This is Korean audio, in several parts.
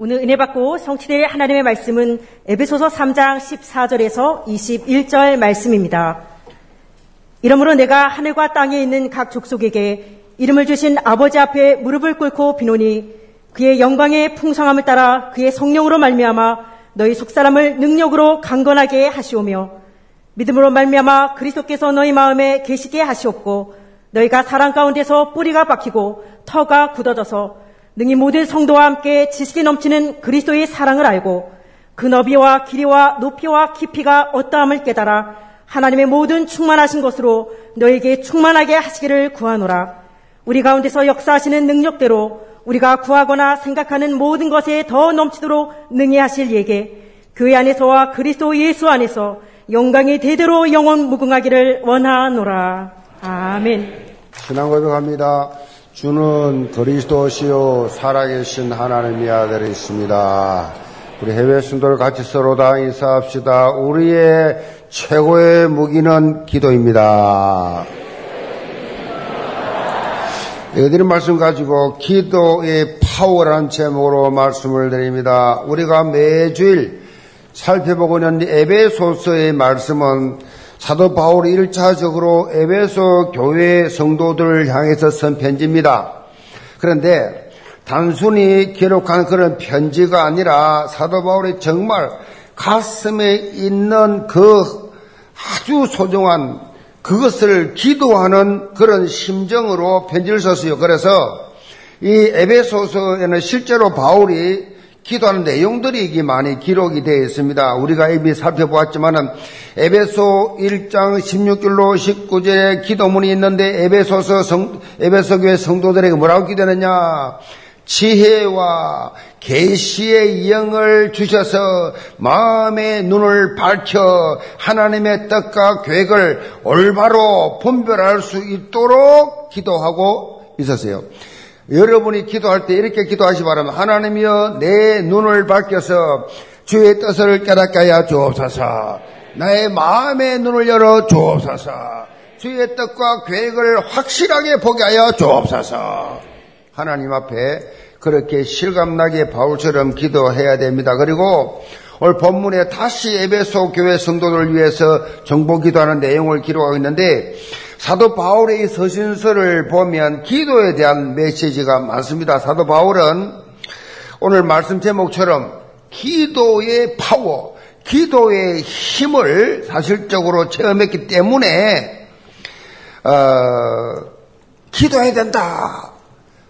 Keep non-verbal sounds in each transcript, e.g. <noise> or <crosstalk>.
오늘 은혜 받고 성취될 하나님의 말씀은 에베소서 3장 14절에서 21절 말씀입니다. 이러므로 내가 하늘과 땅에 있는 각 족속에게 이름을 주신 아버지 앞에 무릎을 꿇고 비노니 그의 영광의 풍성함을 따라 그의 성령으로 말미암아 너희 속사람을 능력으로 강건하게 하시오며 믿음으로 말미암아 그리스도께서 너희 마음에 계시게 하시옵고 너희가 사랑 가운데서 뿌리가 박히고 터가 굳어져서 능히 모든 성도와 함께 지식이 넘치는 그리스도의 사랑을 알고 그 너비와 길이와 높이와 깊이가 어떠함을 깨달아 하나님의 모든 충만하신 것으로 너에게 충만하게 하시기를 구하노라. 우리 가운데서 역사하시는 능력대로 우리가 구하거나 생각하는 모든 것에 더 넘치도록 능히 하실 예게 교회 안에서와 그리스도 예수 안에서 영광이 대대로 영원 무궁하기를 원하노라. 아멘. 신앙 고백합니다. 주는 그리스도시요 살아계신 하나님의 아들이십니다. 우리 해외 순도를 같이 서로 다 인사합시다. 우리의 최고의 무기는 기도입니다. 읽어드린 말씀 가지고 기도의 파워라는 제목으로 말씀을 드립니다. 우리가 매주일 살펴보고 있는 에베소서의 말씀은 사도 바울이 1차적으로 에베소 교회 성도들을 향해서 쓴 편지입니다. 그런데 단순히 기록한 그런 편지가 아니라 사도 바울이 정말 가슴에 있는 그 아주 소중한 그것을 기도하는 그런 심정으로 편지를 썼어요. 그래서 이 에베소서에는 실제로 바울이 기도하는 내용들이 이게 많이 기록이 되어 있습니다. 우리가 이미 살펴보았지만은 에베소 1장 16절로 19절에 기도문이 있는데 에베소서 성, 에베소 교회 성도들에게 뭐라고 기도했느냐? 지혜와 계시의 영을 주셔서 마음의 눈을 밝혀 하나님의 뜻과 계획을 올바로 분별할 수 있도록 기도하고 있었어요. 여러분이 기도할 때 이렇게 기도하시 기 바랍니다. 하나님이여 내 눈을 밝혀서 주의 뜻을 깨닫게 하여 주옵소서. 나의 마음의 눈을 열어 주옵소서. 주의 뜻과 계획을 확실하게 보게 하여 주옵소서. 하나님 앞에 그렇게 실감나게 바울처럼 기도해야 됩니다. 그리고 오늘 본문에 다시 에베소 교회 성도들 위해서 정보 기도하는 내용을 기록하고 있는데 사도 바울의 서신서를 보면 기도에 대한 메시지가 많습니다. 사도 바울은 오늘 말씀 제목처럼 기도의 파워, 기도의 힘을 사실적으로 체험했기 때문에 어, 기도해야 된다.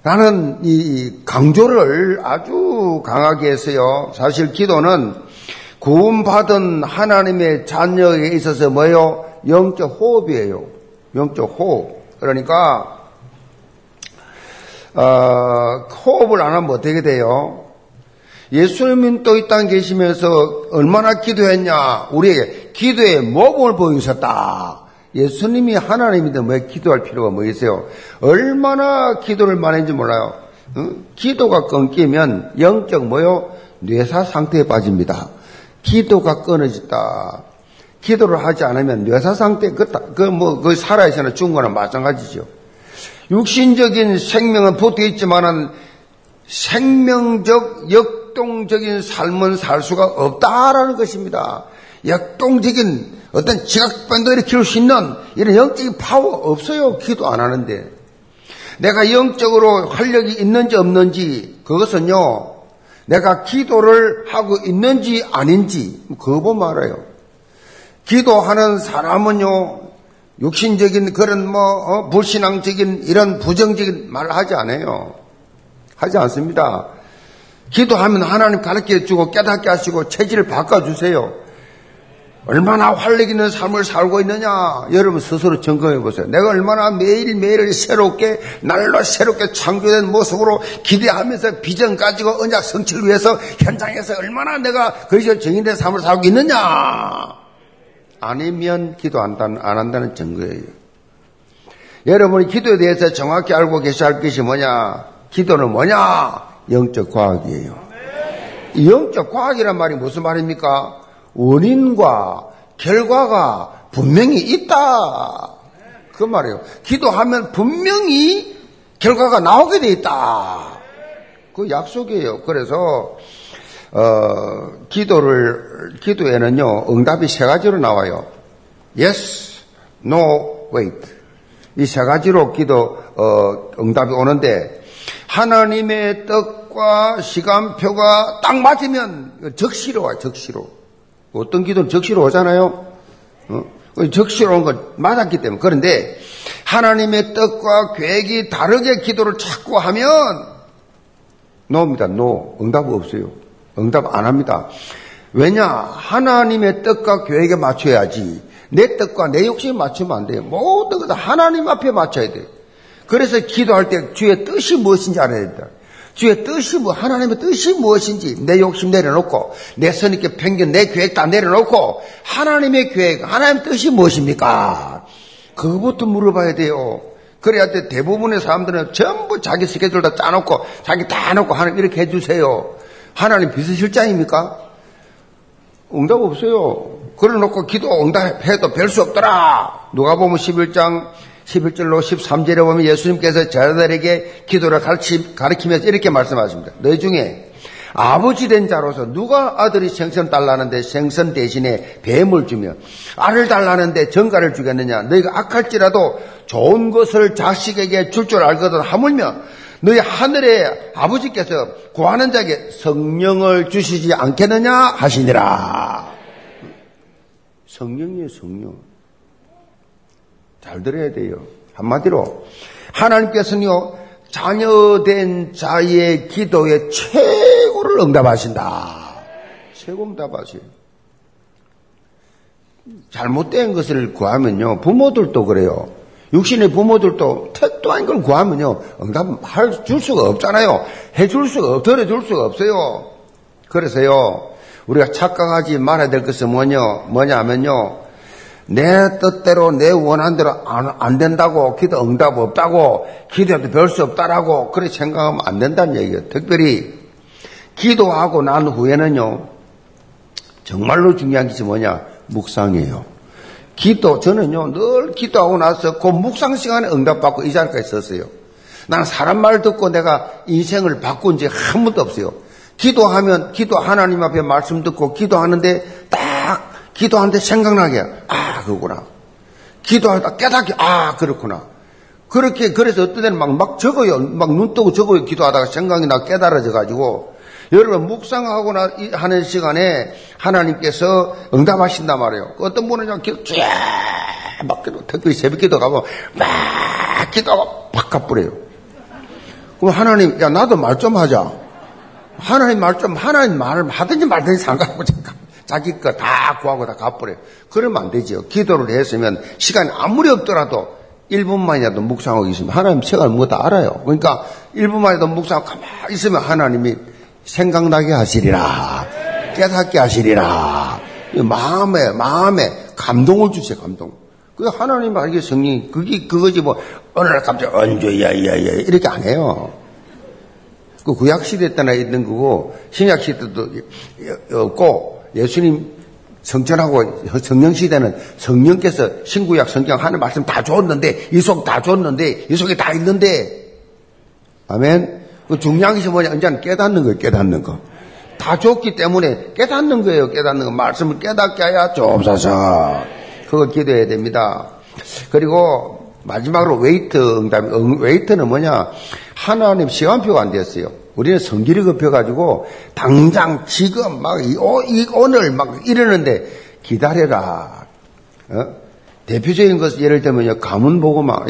라는 이 강조를 아주 강하게 했어요. 사실 기도는 구원받은 하나님의 자녀에 있어서 뭐요? 영적 호흡이에요. 영적 호흡. 그러니까 어, 호흡을 안 하면 어떻게 돼요? 예수님은 또 이 땅에 계시면서 얼마나 기도했냐? 우리에게 기도의 모범을 보여주셨다. 예수님이 하나님인데 왜 기도할 필요가 뭐 있어요? 얼마나 기도를 많이 했는지 몰라요. 응? 기도가 끊기면 영적 뭐요? 뇌사 상태에 빠집니다. 기도가 끊어졌다. 기도를 하지 않으면 뇌사 상태, 그, 그, 뭐, 그 살아있어나 죽은 거나 마찬가지죠. 육신적인 생명은 붙어 있지만은 생명적, 역동적인 삶은 살 수가 없다라는 것입니다. 역동적인 어떤 지각반도 일으킬 수 있는 이런 영적인 파워 없어요. 기도 안 하는데. 내가 영적으로 활력이 있는지 없는지 그것은요. 내가 기도를 하고 있는지 아닌지 그거 보면 알아요. 기도하는 사람은요, 육신적인 그런 뭐, 어, 불신앙적인 이런 부정적인 말 하지 않아요. 하지 않습니다. 기도하면 하나님 가르쳐 주고 깨닫게 하시고 체질을 바꿔주세요. 얼마나 활력 있는 삶을 살고 있느냐? 여러분 스스로 점검해 보세요. 내가 얼마나 매일매일 새롭게, 날로 새롭게 창조된 모습으로 기대하면서 비전 가지고 언약 성취를 위해서 현장에서 얼마나 내가 그리스도 정인된 삶을 살고 있느냐? 아니면 기도 안, 안 한다는 증거예요. 여러분이 기도에 대해서 정확히 알고 계셔야 할 것이 뭐냐? 기도는 뭐냐? 영적 과학이에요. 영적 과학이란 말이 무슨 말입니까? 원인과 결과가 분명히 있다. 그 말이에요. 기도하면 분명히 결과가 나오게 돼 있다. 그 약속이에요. 그래서 어, 기도를 기도에는요 응답이 세 가지로 나와요. Yes, No, Wait. 이 세 가지로 기도 어, 응답이 오는데 하나님의 뜻과 시간표가 딱 맞으면 적시로 와요. 적시로. 어떤 기도는 적시로 오잖아요. 어? 적시로 온 건 맞았기 때문에 그런데 하나님의 뜻과 계획이 다르게 기도를 자꾸 하면 노입니다. 노. 응답 없어요. 응답 안 합니다. 왜냐? 하나님의 뜻과 계획에 맞춰야지. 내 뜻과 내 욕심에 맞추면 안 돼요. 모든 것다 하나님 앞에 맞춰야 돼요. 그래서 기도할 때 주의 뜻이 무엇인지 알아야 됩니다. 주의 뜻이 뭐, 하나님의 뜻이 무엇인지 내 욕심 내려놓고, 내 선입견, 편견, 내 계획 다 내려놓고, 하나님의 계획, 하나님의 뜻이 무엇입니까? 그것부터 물어봐야 돼요. 그래야 돼. 대부분의 사람들은 전부 자기 스케줄 다 짜놓고, 자기 다 놓고, 하나님 이렇게 해주세요. 하나님 비서실장입니까? 응답 없어요. 그래 놓고 기도 응답해도 별 수 없더라. 누가 보면 11장 11절로 13절에 보면 예수님께서 제자들에게 기도를 가르치, 가르치면서 이렇게 말씀하십니다. 너희 중에 아버지 된 자로서 누가 아들이 생선 달라는데 생선 대신에 뱀을 주며 알을 달라는데 정가를 주겠느냐 너희가 악할지라도 좋은 것을 자식에게 줄 줄 알거든 하물며 너희 하늘의 아버지께서 구하는 자에게 성령을 주시지 않겠느냐 하시니라 성령이에요 성령 잘 들어야 돼요 한마디로 하나님께서는요 자녀된 자의 기도에 최고를 응답하신다. 최고 응답하세요. 잘못된 것을 구하면요. 부모들도 그래요. 육신의 부모들도 택도 아닌 걸 구하면요. 응답할 줄 수가 없잖아요. 해줄 수가, 덜어줄 수가 없어요. 그래서요. 우리가 착각하지 말아야 될 것은 뭐냐, 뭐냐면요. 내 뜻대로 내 원한 대로 안, 안 된다고 기도 응답 없다고 기도해도 별 수 없다라고 그렇게 생각하면 안 된다는 얘기예요. 특별히 기도하고 난 후에는요 정말로 중요한 것이 뭐냐 묵상이에요. 기도 저는요 늘 기도하고 나서 그 묵상 시간에 응답받고 이 자리까지 있었어요. 나는 사람 말 듣고 내가 인생을 바꾼 적한 번도 없어요. 기도하면 기도 하나님 앞에 말씀 듣고 기도하는데 딱 기도하는데 생각나게 아 그거구나. 기도하다 깨닫게 아 그렇구나. 그렇게 그래서 어떤 때는 막, 막 적어요. 막 눈 뜨고 적어요. 기도하다가 생각이 나 깨달아져 가지고 여러분 묵상하고 나 하는 시간에 하나님께서 응답하신단 말이에요. 어떤 분은 그냥 기도 쫙막 기도 특별히 새벽 기도 가고 막 기도하고 팍 가버려요. 그럼 하나님 야 나도 말 좀 하자. 하나님 말 좀 하나님 말을 하든지 말든지 상관없고. 자기 거 다 구하고 다 갚으래요. 그러면 안 되죠. 기도를 했으면 시간이 아무리 없더라도 1분만이라도 묵상하고 있으면 하나님 시간을 뭐다 알아요. 그러니까 1분만이라도 묵상하고 가만히 있으면 하나님이 생각나게 하시리라. 깨닫게 하시리라. 마음에, 마음에 감동을 주세요, 감동. 그 하나님 알게 성령, 그게, 그거지 뭐, 어느 날 갑자기 언제, 야, 야, 야, 이렇게 안 해요. 그 구약시대 때나 있는 거고, 신약시대도 없고, 예수님 성전하고 성령 시대는 성령께서 신구약 성경 하는 말씀 다 줬는데 이 속 다 줬는데 이 속에 다 있는데 아멘. 그 중요한 것이 뭐냐? 이제는 깨닫는 거예요. 깨닫는 거. 다 줬기 때문에 깨닫는 거예요. 깨닫는 거. 말씀을 깨닫게 하여 주옵소서. 그거 기도해야 됩니다. 그리고 마지막으로 wait 응답. wait는 뭐냐? 하나님 시간표가 안 됐어요. 우리는 성질이 급해가지고 당장 지금 막 이, 오늘 막 이러는데 기다려라. 어? 대표적인 것 예를 들면요 가문 복음화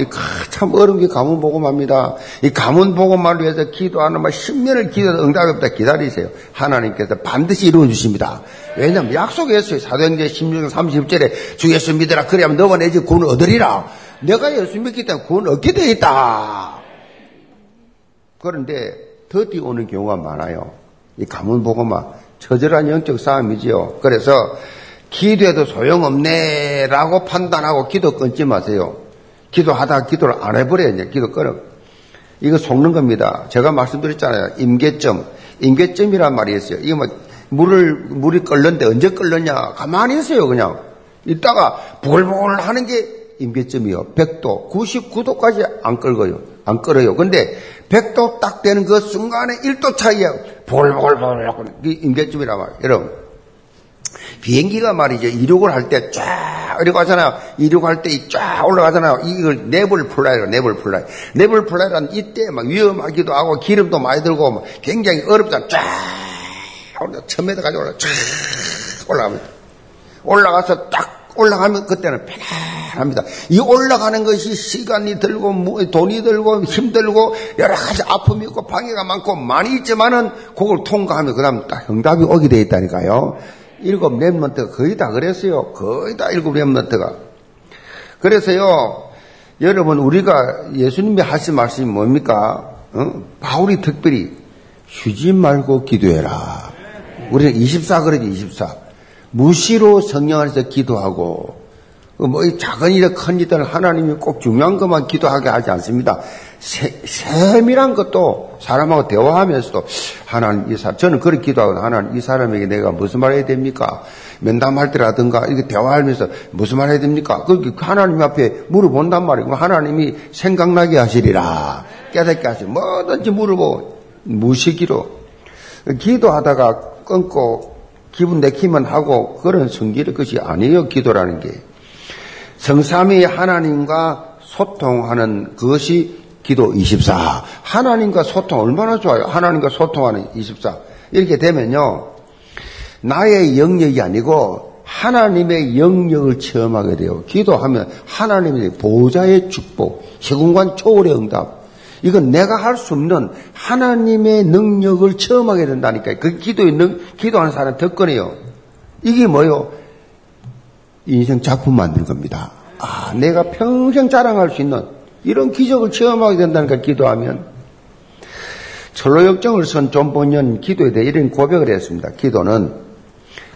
참 어려운 게 가문 보고마입니다. 이 가문 보고마를 위해서 기도하는 막 10년을 기도해도 응답이 없다 기다리세요. 하나님께서 반드시 이루어 주십니다. 왜냐하면 약속했어요. 사도행전 16장 30절에 주 예수 믿으라 그래야면 너와 내 집 구원을 얻으리라. 내가 예수 믿기 때문에 구원 얻게 되어 있다. 그런데 더디 오는 경우가 많아요. 이 가문 보고마 처절한 영적 싸움이지요. 그래서 기도해도 소용없네라고 판단하고 기도 끊지 마세요. 기도하다가 기도를 안 해버려요. 이제 기도 끊어. 이거 속는 겁니다. 제가 말씀드렸잖아요. 임계점. 임계점이란 말이 있어요. 이거 뭐 물을 물이 끓는데 언제 끓느냐? 가만히 있어요. 그냥 이따가 부글부글 하는 게 임계점이요. 100도, 99도까지 안 끓어요. 안 끓어요. 근데 100도 딱 되는 그 순간에 1도 차이에 볼볼볼 임계점이라 말이에요. 여러분. 비행기가 말이죠. 이륙을 할 때 쫙 이륙하잖아요. 이륙할 때 쫙 올라가잖아요. 이걸 level fly로 level fly. level fly란 이때 막 위험하기도 하고 기름도 많이 들고 굉장히 어렵잖아. 쫙 올라 1000m까지 올라 쫙 올라갑니다. 올라가서 딱 올라가면 그때는 편안합니다. 이 올라가는 것이 시간이 들고 돈이 들고 힘들고 여러 가지 아픔이 있고 방해가 많고 많이 있지만은 그걸 통과하면 그다음 딱 응답이 오게 돼 있다니까요. 일곱 remnant가 거의 다 그랬어요. 거의 다 일곱 remnant가. 그래서요, 여러분, 우리가 예수님이 하신 말씀이 뭡니까? 어? 바울이 특별히 쉬지 말고 기도해라. 우리는 24 그러지, 24. 무시로 성령 안에서 기도하고, 그 뭐, 작은 일에 큰 일들 하나님이 꼭 중요한 것만 기도하게 하지 않습니다. 세, 세밀한 것도 사람하고 대화하면서도 하나님 이 사람, 저는 그렇게 기도하고 하나님 이 사람에게 내가 무슨 말 해야 됩니까? 면담할 때라든가 이렇게 대화하면서 무슨 말 해야 됩니까? 그 하나님 앞에 물어본단 말이고 하나님이 생각나게 하시리라. 깨닫게 하시 뭐든지 물어보고 무시기로 기도하다가 끊고 기분 내키면 하고 그런 성질의 것이 아니에요 기도라는 게 성삼위 하나님과 소통하는 그것이 기도 24. 하나님과 소통 얼마나 좋아요. 하나님과 소통하는 24. 이렇게 되면요. 나의 영역이 아니고 하나님의 영역을 체험하게 돼요. 기도하면 하나님의 보좌의 축복, 세공간 초월의 응답. 이건 내가 할 수 없는 하나님의 능력을 체험하게 된다니까. 그 기도의 능, 기도하는 사람 덕거네요. 이게 뭐요? 인생 작품 만든 겁니다. 아, 내가 평생 자랑할 수 있는 이런 기적을 체험하게 된다니까 기도하면 철로 역정을 쓴 존본년 기도에 대해 이런 고백을 했습니다. 기도는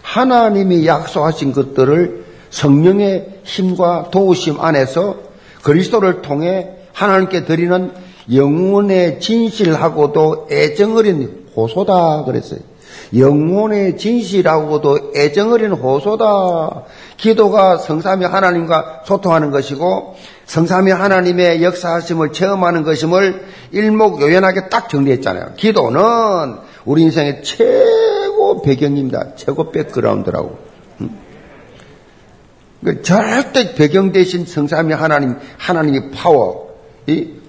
하나님이 약속하신 것들을 성령의 힘과 도우심 안에서 그리스도를 통해 하나님께 드리는 영혼의 진실하고도 애정 어린 호소다 그랬어요. 영혼의 진실하고도 애정 어린 호소다. 기도가 성삼위 하나님과 소통하는 것이고 성삼위 하나님의 역사하심을 체험하는 것임을 일목요연하게 딱 정리했잖아요. 기도는 우리 인생의 최고 배경입니다. 최고 백그라운드라고. 그 절대 배경 되신 성삼위 하나님, 하나님의 파워,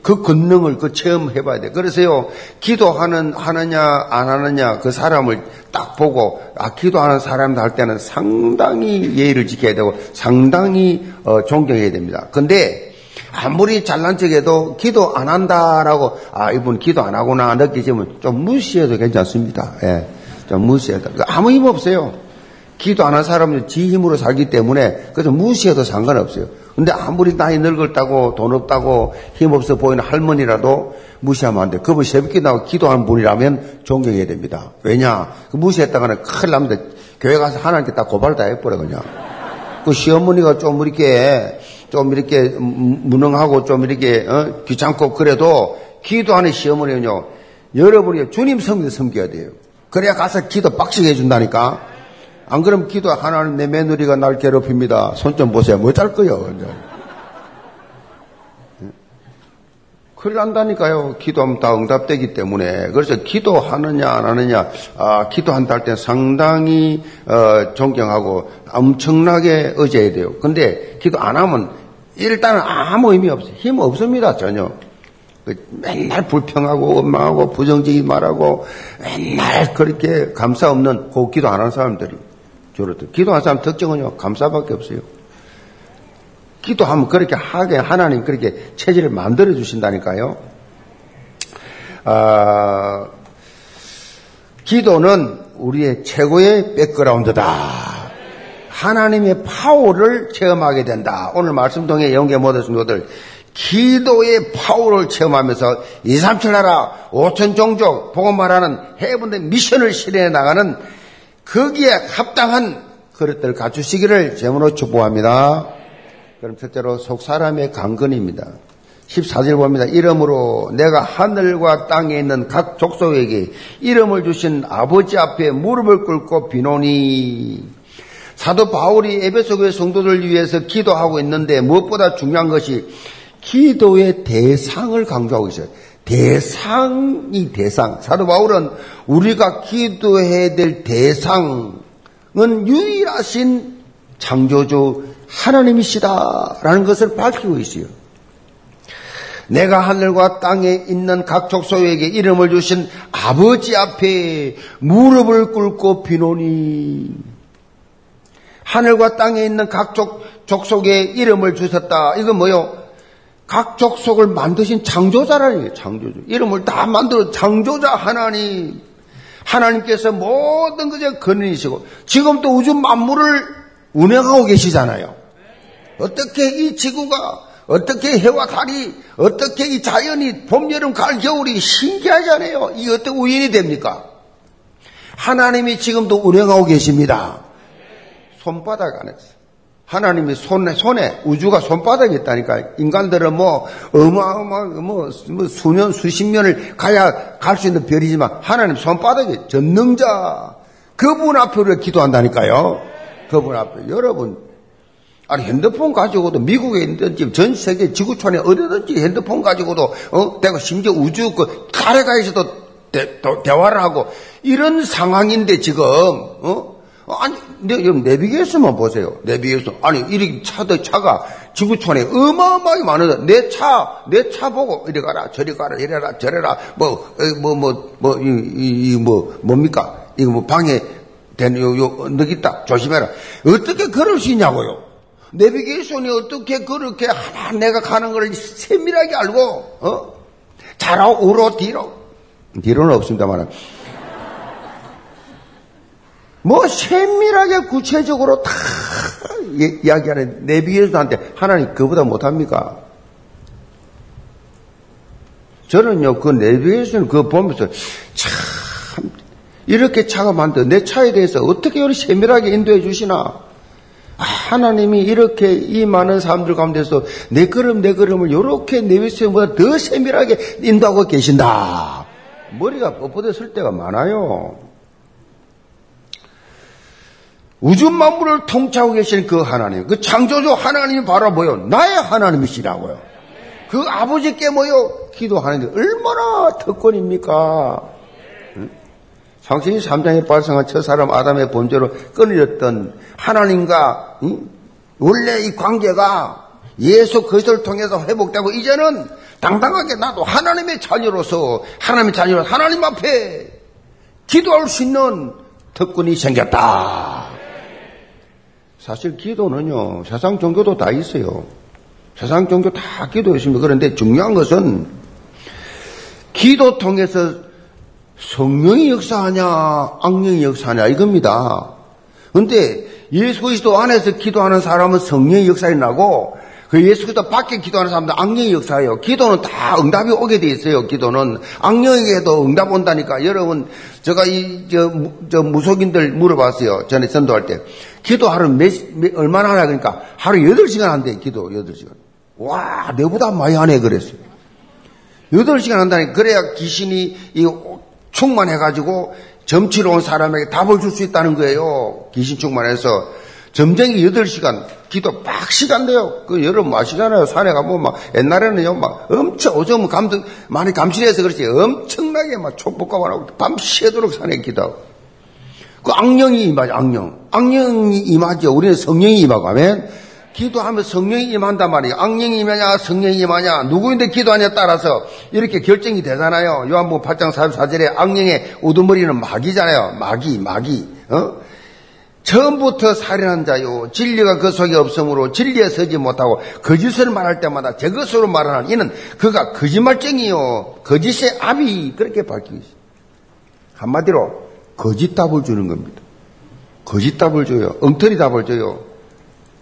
그 권능을 그 체험해 봐야 돼. 그래서요, 기도하는, 하느냐, 안 하느냐, 그 사람을 딱 보고, 아, 기도하는 사람들 할 때는 상당히 예의를 지켜야 되고, 상당히, 어, 존경해야 됩니다. 근데, 아무리 잘난 척해도 기도 안 한다라고, 아, 이분 기도 안 하구나 느끼시면 좀 무시해도 괜찮습니다. 예. 좀 무시해도. 아무 힘 없어요. 기도 안 한 사람은 지 힘으로 살기 때문에, 그래서 무시해도 상관없어요. 근데 아무리 나이 늙었다고 돈 없다고 힘없어 보이는 할머니라도 무시하면 안 돼. 그분 새벽에 나와 기도하는 분이라면 존경해야 됩니다. 왜냐? 그 무시했다가는 큰일 납니다. 교회 가서 하나님께 다 고발 다 해버려, 그냥. 그 시어머니가 좀 이렇게, 좀 이렇게 무능하고 좀 이렇게, 어? 귀찮고 그래도 기도하는 시어머니는요, 여러분이 주님 섬겨 섬겨야 돼요. 그래야 가서 기도 빡시게 해준다니까. 안 그러면 기도 하나님 내 며느리가 날 괴롭힙니다. 손 좀 보세요. 뭐짤 거요. 큰일 난다니까요. 기도하면 다 응답되기 때문에. 그래서 기도하느냐 안 하느냐, 아, 기도한다 할 때 상당히 어, 존경하고 엄청나게 의지해야 돼요. 근데 기도 안 하면 일단은 아무 의미 없어요. 힘 없습니다. 전혀. 그 맨날 불평하고 원망하고 부정적인 말하고 맨날 그렇게 감사 없는 그 기도 안 하는 사람들이. 저렇듯. 기도한 사람 특징은요, 감사밖에 없어요. 기도하면 그렇게 하게 하나님 그렇게 체질을 만들어 주신다니까요. 아, 기도는 우리의 최고의 백그라운드다. 하나님의 파워를 체험하게 된다. 오늘 말씀 통해 영계 모든 성도들 기도의 파워를 체험하면서 2, 3, 7 나라 5천 종족 복음 말하는 해븐의 미션을 실현해 나가는 거기에 합당한 그릇들을 갖추시기를 제문으로 축복합니다. 그럼 첫째로 속 사람의 강건입니다. 14절 봅니다. 이름으로 내가 하늘과 땅에 있는 각 족속에게 이름을 주신 아버지 앞에 무릎을 꿇고 비노니 사도 바울이 에베소 교회 성도들 위해서 기도하고 있는데 무엇보다 중요한 것이 기도의 대상을 강조하고 있어요. 대상이 대상. 사도 바울은 우리가 기도해야 될 대상은 유일하신 창조주 하나님이시다라는 것을 밝히고 있어요. 내가 하늘과 땅에 있는 각 족속에게 이름을 주신 아버지 앞에 무릎을 꿇고 비노니 하늘과 땅에 있는 각 족, 족속에 이름을 주셨다. 이건 뭐요? 각 족속을 만드신 창조자라니 창조주. 이름을 다 만들어 창조자 하나님. 하나님께서 모든 것의 근원이시고 지금도 우주 만물을 운행하고 계시잖아요. 어떻게 이 지구가 어떻게 해와 달이 어떻게 이 자연이 봄, 여름, 가을, 겨울이 신기하잖아요. 이 어떻게 우연이 됩니까? 하나님이 지금도 운행하고 계십니다. 손바닥 안에서. 하나님이 손에, 손에, 우주가 손바닥에 있다니까. 인간들은 뭐, 어마어마, 뭐, 뭐, 수년, 수십 년을 가야 갈 수 있는 별이지만, 하나님 손바닥에 전능자, 그분 앞에 기도한다니까요. 그분 앞에. 여러분, 아니, 핸드폰 가지고도 미국에 있든지 전 세계 지구촌에 어디든지 핸드폰 가지고도, 어, 내가 심지어 우주 그, 가래가 있어도 대, 대화를 하고, 이런 상황인데 지금, 어? 어, 아니, 내, 내비게이션만 보세요. 내비게이션. 아니, 이렇게 차도 차가 지구촌에 어마어마하게 많은데, 내 차, 내 차 보고, 이리 가라, 저리 가라, 이래라, 저래라, 뭐, 어, 뭐, 뭐, 뭐, 이, 이, 이 뭐, 뭡니까? 이거 뭐, 방에, 된, 요, 요, 너 있다. 조심해라. 어떻게 그럴 수 있냐고요? 내비게이션이 어떻게 그렇게 하나 내가 가는 걸 세밀하게 알고, 어? 좌로, 우로, 뒤로. 뒤로는 없습니다만. 뭐 세밀하게 구체적으로 다 이야기하는 내비에서한테 하나님 그보다 못합니까? 저는요 그 내비에서는 그거 보면서 참 이렇게 차가 만든 내 차에 대해서 어떻게 이렇게 세밀하게 인도해 주시나? 아, 하나님이 이렇게 이 많은 사람들 가운데서 내 걸음 내 걸음을 이렇게 내비에서보다 더 세밀하게 인도하고 계신다. 머리가 뻣뻣해질 때가 많아요. 우주 만물을 통치하고 계신 그 하나님, 그 창조주 하나님이 바로 뭐요? 나의 하나님이시라고요. 그 아버지께 뭐요? 기도하는 게 얼마나 특권입니까? 상신이 3장에 발생한 첫 사람 아담의 범죄로 끊어졌던 하나님과 응? 원래 이 관계가 예수 그리스도를 통해서 회복되고 이제는 당당하게 나도 하나님의 자녀로서 하나님의 자녀로 하나님 앞에 기도할 수 있는 특권이 생겼다. 사실 기도는요, 세상 종교도 다 있어요. 세상 종교 다 기도 있습니다. 그런데 중요한 것은 기도 통해서 성령이 역사하냐, 악령이 역사하냐, 이겁니다. 근데 예수 그리스도 안에서 기도하는 사람은 성령의 역사이 나고 그 예수 그리스도 밖에 기도하는 사람들 악령의 역사예요. 기도는 다 응답이 오게 돼 있어요. 기도는 악령에게도 응답 온다니까. 여러분 제가 이저 저 무속인들 물어봤어요. 전에 전도할 때 기도 하루 몇, 몇 얼마나 하냐 그러니까 하루 8시간 한대 기도 8시간. 와 내보다 많이 하네 그랬어요. 8시간 한다니 그래야 귀신이 이 충만해 가지고 점치러 온 사람에게 답을 줄 수 있다는 거예요. 귀신 충만해서 점쟁이 8시간 기도 막 시간 돼요. 그 여러분 아시잖아요. 산에 가보면 막 옛날에는요, 막 엄청, 요즘은 감도 많이 감실해서 그렇지. 엄청나게 막 촉복하고 하고 밤새도록 산에 기도하고. 그 악령이 임하죠, 악령. 악령이 임하죠. 우리는 성령이 임하고 하면 기도하면 성령이 임한단 말이에요. 악령이 임하냐, 성령이 임하냐, 누구인데 기도하냐에 따라서 이렇게 결정이 되잖아요. 요한복음 8장 44절에 악령의 우두머리는 마귀잖아요. 마귀, 마귀. 어? 처음부터 살인한 자요. 진리가 그 속에 없으므로 진리에 서지 못하고 거짓을 말할 때마다 제 것으로 말하는 이는 그가 거짓말쟁이요. 거짓의 압이 그렇게 밝히고 있어요. 한마디로 거짓 답을 주는 겁니다. 거짓 답을 줘요. 엉터리 답을 줘요.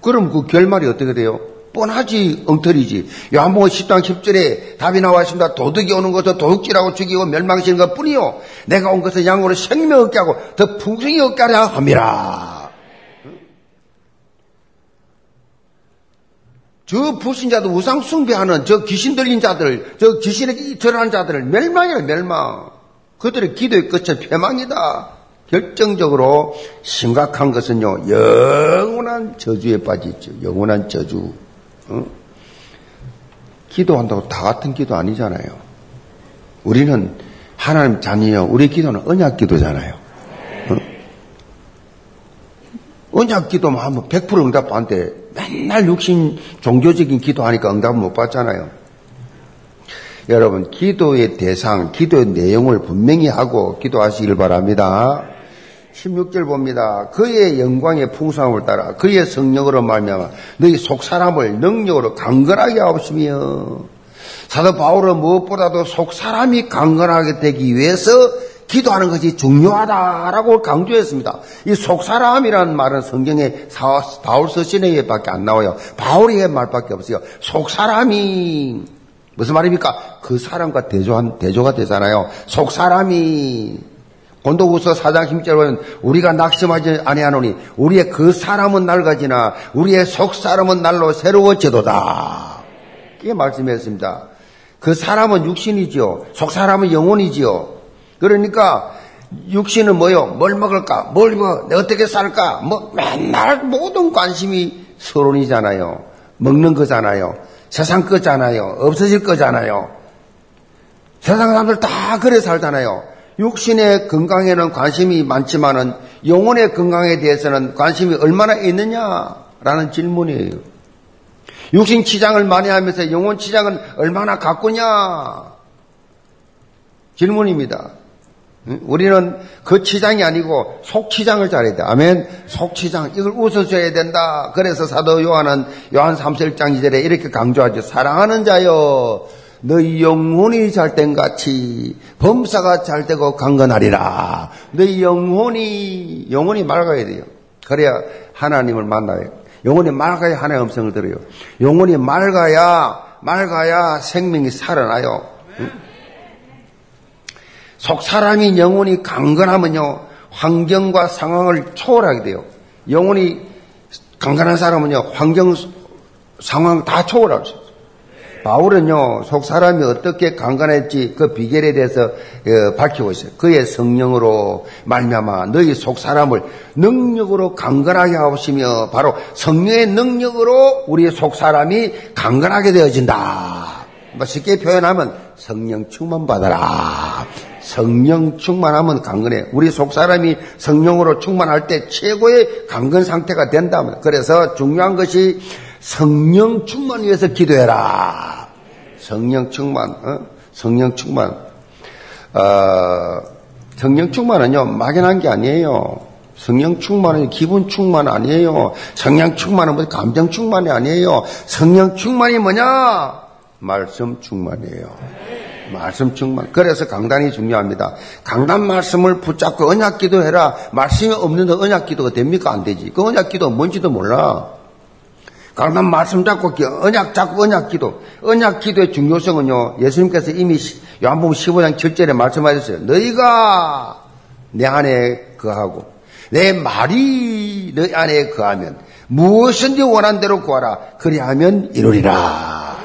그럼 그 결말이 어떻게 돼요? 뻔하지 엉터리지. 요한복음 10장 10절에 답이 나와 있습니다. 도둑이 오는 것은 도둑질하고 죽이고 멸망시키는 것뿐이요. 내가 온 것은 양으로 생명 얻게 하고 더 풍성히 얻게 하려 함이라. 저 불신자들 우상 숭배하는 저 귀신 들린 자들, 저 귀신에 절하는 자들을 멸망이야 멸망. 그들의 기도의 끝은 폐망이다. 결정적으로 심각한 것은요, 영원한 저주에 빠지죠. 영원한 저주. 어? 기도한다고 다 같은 기도 아니잖아요. 우리는 하나님 자녀요. 우리 기도는 언약 기도잖아요. 어? 언약 기도만 하면 100% 응답 받는데 맨날 육신 종교적인 기도하니까 응답 못 받잖아요. 여러분, 기도의 대상, 기도의 내용을 분명히 하고 기도하시길 바랍니다. 16절 봅니다. 그의 영광의 풍성함을 따라 그의 성령으로 말미암아 너희 속 사람을 능력으로 강건하게 하옵시며 사도 바울은 무엇보다도 속 사람이 강건하게 되기 위해서 기도하는 것이 중요하다라고 강조했습니다. 이 속 사람이라는 말은 성경에 바울 서 신에밖에 안 나와요. 바울의 말밖에 없어요. 속 사람이 무슨 말입니까? 그 사람과 대조한 대조가 되잖아요. 속 사람이 본도후서 4장 10절은 우리가 낙심하지 아니하노니 우리의 그 사람은 낡아지나 우리의 속 사람은 날로 새로워지도다. 이게 말씀했습니다. 그 사람은 육신이지요. 속 사람은 영혼이지요. 그러니까 육신은 뭐요? 뭘 먹을까? 뭘 뭐, 어떻게 살까? 뭐 맨날 모든 관심이 서론이잖아요. 먹는 거잖아요. 세상 거잖아요. 없어질 거잖아요. 세상 사람들 다 그래 살잖아요. 육신의 건강에는 관심이 많지만은 영혼의 건강에 대해서는 관심이 얼마나 있느냐라는 질문이에요. 육신 치장을 많이 하면서 영혼 치장은 얼마나 가꾸냐? 질문입니다. 우리는 그 치장이 아니고 속 치장을 잘해야 돼. 아멘. 속 치장. 이걸 웃어줘야 된다. 그래서 사도 요한은 요한 3절 1장 2절에 이렇게 강조하죠. 사랑하는 자여. 너희 영혼이 잘된 같이 범사가 잘되고 강건하리라. 너희 영혼이 영혼이 맑아야 돼요. 그래야 하나님을 만나요. 영혼이 맑아야 하나님의 음성을 들어요. 영혼이 맑아야 맑아야 생명이 살아나요. 응? 속 사람이 영혼이 강건하면요 환경과 상황을 초월하게 돼요. 영혼이 강건한 사람은요 환경 상황 다 초월할 수 있어요. 바울은요, 속 사람이 어떻게 강간했지 그 비결에 대해서 어, 밝히고 있어요. 그의 성령으로 말미암아 너희 속 사람을 능력으로 강건하게 하시며 바로 성령의 능력으로 우리의 속 사람이 강건하게 되어진다. 뭐 쉽게 표현하면 성령 충만 받아라. 성령 충만하면 강건해. 우리 속 사람이 성령으로 충만할 때 최고의 강건 상태가 된다. 그래서 중요한 것이 성령 충만 위해서 기도해라. 성령 충만, 어? 성령 충만. 어, 성령 충만은요, 막연한 게 아니에요. 성령 충만은 기분 충만 아니에요. 성령 충만은 뭐 감정 충만이 아니에요. 성령 충만이 뭐냐? 말씀 충만이에요. 말씀 충만. 그래서 강단이 중요합니다. 강단 말씀을 붙잡고 언약 기도해라. 말씀이 없는데 언약 기도가 됩니까? 안 되지. 그 언약 기도 뭔지도 몰라. 강단 말씀 잡고 언약 잡고 언약 기도. 언약 기도의 중요성은요. 예수님께서 이미 요한복음 15장 7절에 말씀하셨어요. 너희가 내 안에 거하고 내 말이 너희 안에 거하면 무엇인지 원한 대로 구하라. 그리하면 이루리라.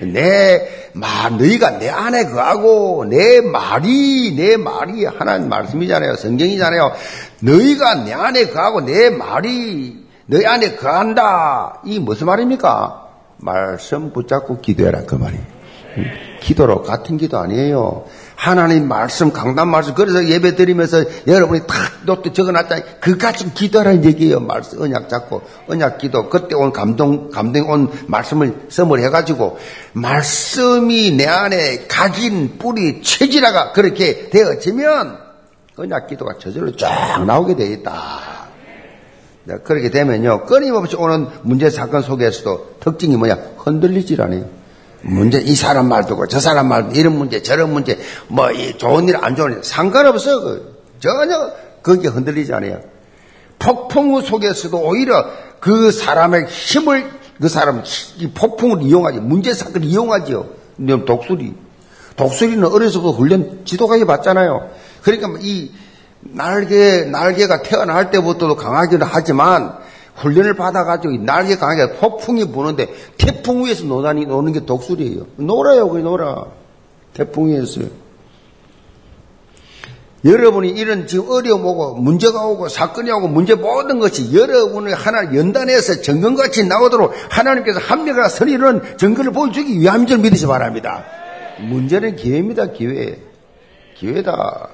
내 말, 너희가 내 안에 거하고 내 말이 내 말이 하나님 말씀이잖아요. 성경이잖아요. 너희가 내 안에 거하고 내 말이 너희 안에 거한다. 이 무슨 말입니까? 말씀 붙잡고 기도해라 그 말이에요. 기도라고 같은 기도 아니에요. 하나님 말씀, 강단 말씀. 그래서 예배 드리면서 여러분이 탁 노트 적어놨다. 그같이 기도하라는 얘기예요. 말씀, 언약 잡고, 언약 기도. 그때 온 감동, 감동 온 말씀을 sum을 해가지고, 말씀이 내 안에 각인, 뿌리, 체질화가 그렇게 되어지면, 언약 기도가 저절로 쫙 나오게 되어 있다. 네, 그렇게 되면요, 끊임없이 오는 문제 사건 속에서도 특징이 뭐냐? 흔들리질 않아요. 문제, 이 사람 말 듣고, 저 사람 말, 이런 문제, 저런 문제, 뭐, 좋은 일, 안 좋은 일, 상관없어요. 그, 전혀, 거기에 흔들리지 않아요. 폭풍우 속에서도 오히려 그 사람의 힘을, 그 사람, 이 폭풍을 이용하지, 문제 사건을 이용하지요. 독수리. 독수리는 어려서부터 훈련 지도가게 받잖아요. 그러니까 이, 날개, 날개가 태어날 때부터도 강하기는 하지만 훈련을 받아가지고 날개 강하게 폭풍이 부는데 태풍 위에서 노다니 노는 게 독수리예요. 놀아요, 그 놀아. 태풍 위에서. 여러분이 이런 지금 어려움 오고 문제가 오고 사건이 오고 문제 모든 것이 여러분의 하나 연단해서 정근같이 나오도록 하나님께서 합력과 선의는 정근을 보여주기 위함인 줄 믿으시 바랍니다. 문제는 기회입니다, 기회. 기회다.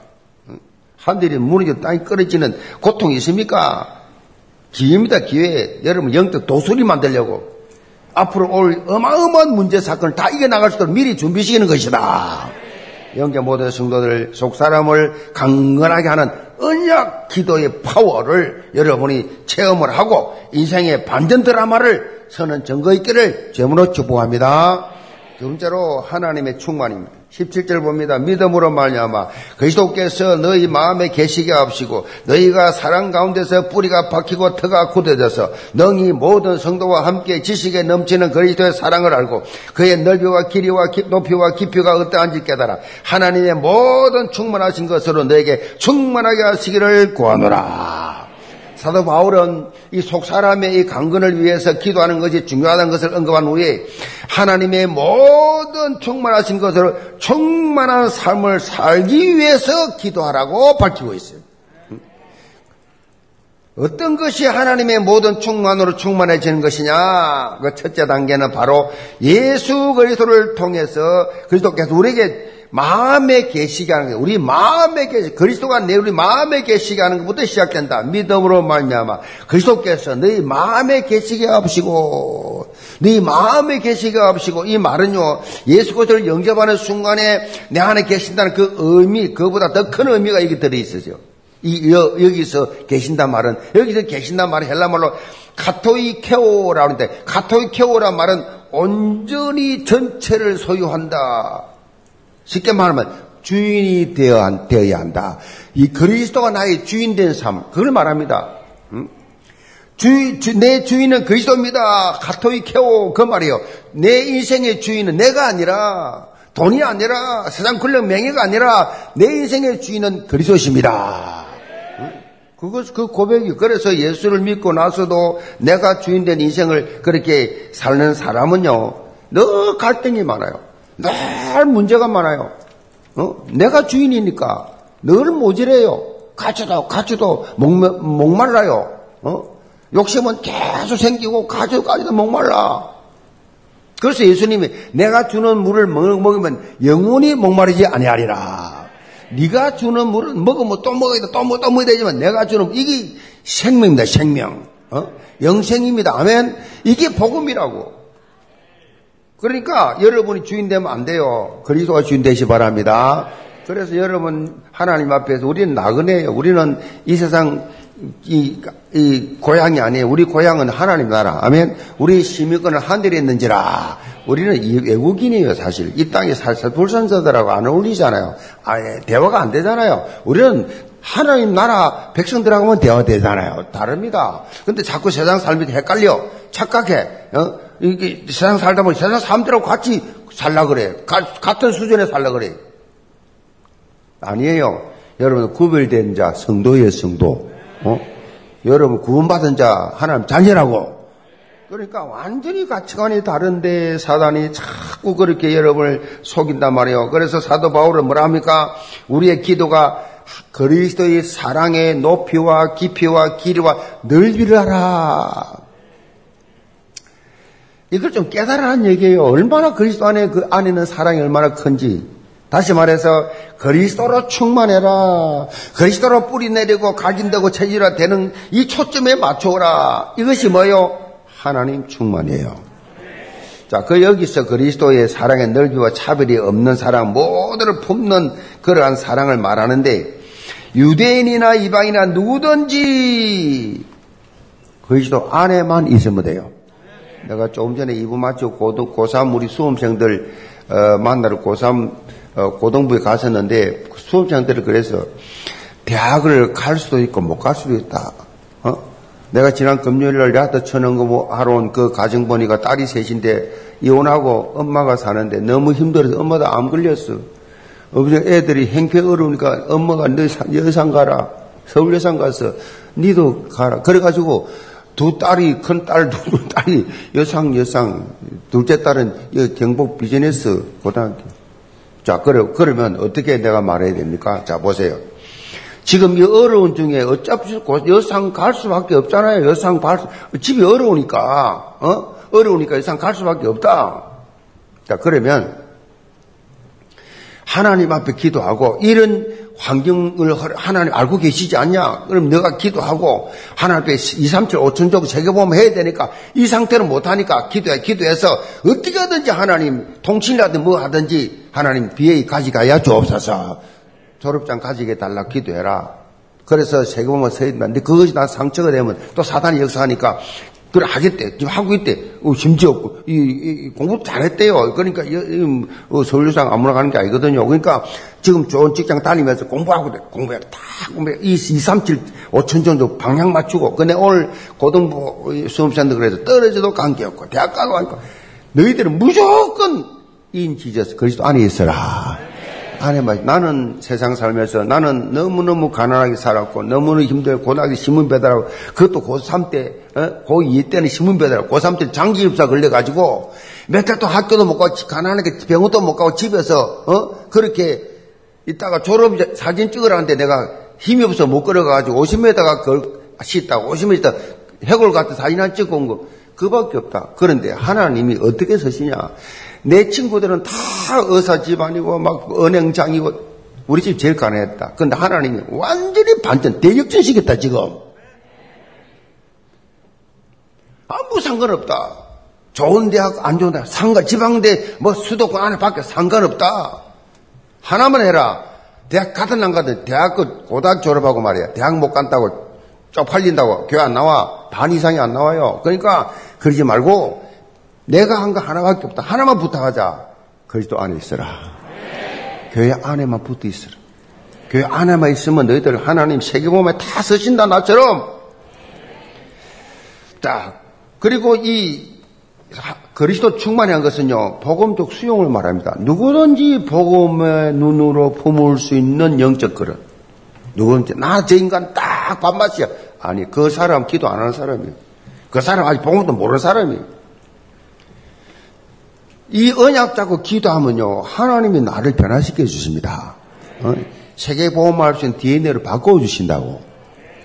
하늘이 무너져 땅이 끊어지는 고통이 있습니까? 기회입니다, 기회. 여러분 영적 도술이 만들려고. 앞으로 올 어마어마한 문제 사건을 다 이겨나갈 수 있도록 미리 준비시키는 것이다. 영계 모든 성도들 속 사람을 강건하게 하는 언약 기도의 파워를 여러분이 체험을 하고 인생의 반전 드라마를 서는 증거 있기를 제문으로 축복합니다. 두 번째로 하나님의 충만입니다. 17절 봅니다. 믿음으로 말미암아 그리스도께서 너희 마음에 계시게 하시고 너희가 사랑 가운데서 뿌리가 박히고 터가 굳어져서 너희 모든 성도와 함께 지식에 넘치는 그리스도의 사랑을 알고 그의 넓이와 길이와 높이와 깊이가 어떠한지 깨달아 하나님의 모든 충만하신 것으로 너에게 충만하게 하시기를 구하노라. 사도 바울은 이 속 사람의 이 강건을 위해서 기도하는 것이 중요하다는 것을 언급한 후에 하나님의 모든 충만하신 것으로 충만한 삶을 살기 위해서 기도하라고 밝히고 있어요. 어떤 것이 하나님의 모든 충만으로 충만해지는 것이냐? 그 첫째 단계는 바로 예수 그리스도를 통해서 그리스도께서 우리에게 마음에 계시게 하는 게 우리 마음에 계시 그리스도가 내 우리 마음에 계시게 하는 것부터 시작된다. 믿음으로 말미암아 그리스도께서 너희 마음에 계시게 하시고 너희 마음에 계시게 하시고 이 말은요 예수 그리스도를 영접하는 순간에 내 안에 계신다는 그 의미 그보다 더 큰 의미가 여기 들어 있어요. 이 여, 기서 계신단 말은 여기서 계신단 말은 헬라 말로 카토이케오라고 하는데 카토이케오란 말은 온전히 전체를 소유한다. 쉽게 말하면 주인이 되어야, 한다. 이 그리스도가 나의 주인 된 삶, 그걸 말합니다. 음? 주, 주, 내 주인은 그리스도입니다. 카토이 케오, 그 말이에요. 내 인생의 주인은 내가 아니라, 돈이 아니라, 세상 권력 명예가 아니라, 내 인생의 주인은 그리스도십니다. 음? 그것, 그 고백이, 그래서 예수를 믿고 나서도 내가 주인 된 인생을 그렇게 사는 사람은요, 너 갈등이 많아요. 늘 문제가 많아요. 어? 내가 주인이니까 늘 모질해요. 가져도 가져도 목, 목말라요. 어? 욕심은 계속 생기고 가져가지도 목말라. 그래서 예수님이 내가 주는 물을 먹으면 영원히 목마르지 아니하리라. 네가 주는 물은 먹으면 또 먹어야 돼, 또 먹어, 또 먹어야 되지만 내가 주는 이게 생명입니다, 생명. 어? 영생입니다. 아멘. 이게 복음이라고. 그러니까 여러분이 주인 되면 안 돼요. 그리스도가 주인 되시 바랍니다. 그래서 여러분 하나님 앞에서 우리는 나그네예요. 우리는 이 세상 이, 이 고향이 아니에요. 우리 고향은 하나님 나라. 아멘. 우리 시민권은 하늘에 있는지라. 우리는 외국인이에요, 사실. 이 땅에 살살 불선자들하고 안 어울리잖아요. 아예 대화가 안 되잖아요. 우리는 하나님 나라 백성들하고만 대화되잖아요. 다릅니다. 근데 자꾸 세상 삶이 헷갈려. 착각해. 어? 이게 세상 살다 보니 세상 사람들하고 같이 살라 그래. 가, 같은 수준에 살라 그래. 아니에요. 여러분 구별된 자 성도의 성도. 어? 여러분 구원받은 자 하나님 자녀라고. 그러니까 완전히 가치관이 다른데 사단이 자꾸 그렇게 여러분을 속인단 말이에요. 그래서 사도 바울은 뭐라 합니까? 우리의 기도가 그리스도의 사랑의 높이와 깊이와 길이와 넓이를 알아. 이걸 좀 깨달으라는 얘기예요. 얼마나 그리스도 안에 그 안에는 사랑이 얼마나 큰지. 다시 말해서 그리스도로 충만해라. 그리스도로 뿌리 내리고 각인되고 체질화 되는 이 초점에 맞춰오라. 이것이 뭐요? 하나님 충만이에요. 자, 그 여기서 그리스도의 사랑의 넓이와 차별이 없는 사랑 모두를 품는 그러한 사랑을 말하는데 유대인이나 이방이나 누구든지 그리스도 안에만 있으면 돼요. 내가 조금 전에 2부 마치고 고등, 고3 우리 수험생들 어, 만나러 고3 어, 고등부에 갔었는데 수험생들을 그래서 대학을 갈 수도 있고 못 갈 수도 있다. 어? 내가 지난 금요일 날 야트 쳐는 거 하러 온 그 가정 보니까 딸이 셋인데 이혼하고 엄마가 사는데 너무 힘들어서 엄마도 암 걸렸어. 애들이 행패 어려우니까 엄마가 너 여상 가라. 서울 여상 가서 니도 가라. 그래가지고 두 딸이 큰 딸, 두 <laughs> 딸이 여상 여상, 둘째 딸은 경북 비즈니스 고등학교. 자, 그래 그러면 어떻게 내가 말해야 됩니까? 자, 보세요. 지금 이 어려운 중에 어차피 여상 갈 수밖에 없잖아요. 여상 갈 수, 집이 어려우니까, 어? 어려우니까 여상 갈 수밖에 없다. 자, 그러면 하나님 앞에 기도하고 이런 환경을 하나님 알고 계시지 않냐? 그럼 너가 기도하고 하나님 앞에 2, 3, 7, 5천 종 세계보험 해야 되니까 이 상태로 못하니까 기도해, 기도해서 어떻게 하든지 하나님 통신이라든 뭐 하든지 하나님 비에 가져가야 주옵소서. 졸업장 가지게 달라 기도해라. 그래서 세금을 써야. 근데 그것이 나 상처가 되면 또 사단이 역사하니까 그래 하겠대. 지금 하고 있대. 어, 심지어 이, 이, 공부 잘했대요. 그러니까 이, 이, 어, 서울유상 아무나 가는 게 아니거든요. 그러니까 지금 좋은 직장 다니면서 공부하고 돼. 공부해. 다 공부해. 이 2, 3, 7, 5천 정도 방향 맞추고. 근데 오늘 고등부 수험생들 그래서 떨어져도 관계없고 대학 가도 관계없고 너희들은 무조건 인 지저스 그리스도 안에 있어라. 안에 말 나는 세상 살면서 나는 너무너무 가난하게 살았고 너무너무 힘들고 고등학교 신문 배달하고 그것도 고3 때 어? 고2 때는 신문 배달하고 고3 때 장기 입사 걸려 가지고 몇 달 또 학교도 못 가고 가난하게 병원도 못 가고 집에서 어? 그렇게 있다가 졸업 사진 찍으라는데 내가 힘이 없어 못 걸어 가지고 50m가 걸 씻다가 50m 해골 같은 사진 한 찍고 온 거 그밖에 없다. 그런데 하나님이 어떻게 서시냐? 내 친구들은 다 의사 집안이고 막 은행장이고 우리 집 제일 가난했다. 그런데 하나님이 완전히 반전 대역전시겠다 지금. 아무 상관없다. 좋은 대학 안 좋은 대학 상관 지방대 뭐 수도권 안에 밖에 상관없다. 하나만 해라. 대학 가든 안 가든 대학 교 고등학교 졸업하고 말이야. 대학 못 간다고 쪽팔린다고 교회 안 나와. 반 이상이 안 나와요. 그러니까 그러지 말고 내가 한 거 하나밖에 없다. 하나만 부탁하자. 그리스도 안에 있어라. 교회 안에만 붙어 있어라. 교회 안에만 있으면 너희들 하나님 세계보험에 다 쓰신다 나처럼. 자 그리고 이 그리스도 충만한 것은요 복음적 수용을 말합니다. 누구든지 복음의 눈으로 품을 수 있는 영적 그릇. 누구든지 나 저 인간 딱 밥맛이야. 아니 그 사람 기도 안 하는 사람이에요. 그 사람 아직 복음도 모르는 사람이에요. 이 언약 잡고 기도하면요, 하나님이 나를 변화시켜 주십니다. 어? 세계보험할 수 있는 DNA를 바꿔주신다고.